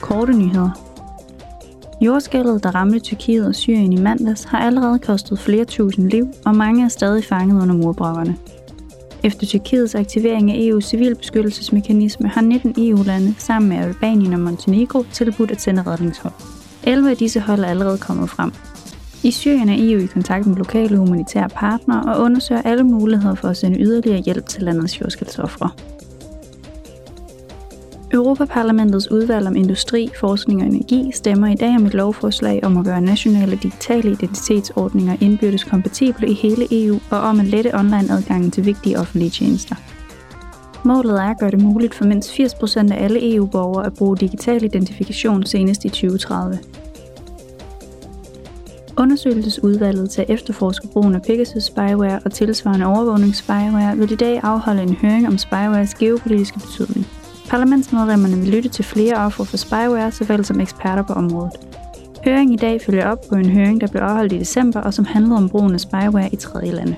Korte nyheder. Jordskælvet, der ramte Tyrkiet og Syrien i mandags, har allerede kostet flere tusind liv, og mange er stadig fanget under murbrokkerne. Efter Tyrkiets aktivering af EU's civilbeskyttelsesmekanisme har 19 EU-lande sammen med Albanien og Montenegro tilbudt at sende redningshold. 11 af disse hold er allerede kommet frem. I Syrien er EU i kontakt med lokale humanitære partnere og undersøger alle muligheder for at sende yderligere hjælp til landets jordskælvsoffre. Europaparlamentets udvalg om industri, forskning og energi stemmer i dag om et lovforslag om at gøre nationale digitale identitetsordninger indbyrdes kompatible i hele EU og om at lette online adgangen til vigtige offentlige tjenester. Målet er at gøre det muligt for mindst 80% af alle EU-borgere at bruge digital identifikation senest i 2030. Undersøgelsesudvalget til at efterforske brugen af Pegasus spyware og tilsvarende overvågningsspyware vil i dag afholde en høring om spywares geopolitiske betydning. Parlamentsmedlemmerne vil lytte til flere ofre for spyware, såvel som eksperter på området. Høringen i dag følger op på en høring, der blev afholdt i december, og som handlede om brugen af spyware i tredje lande.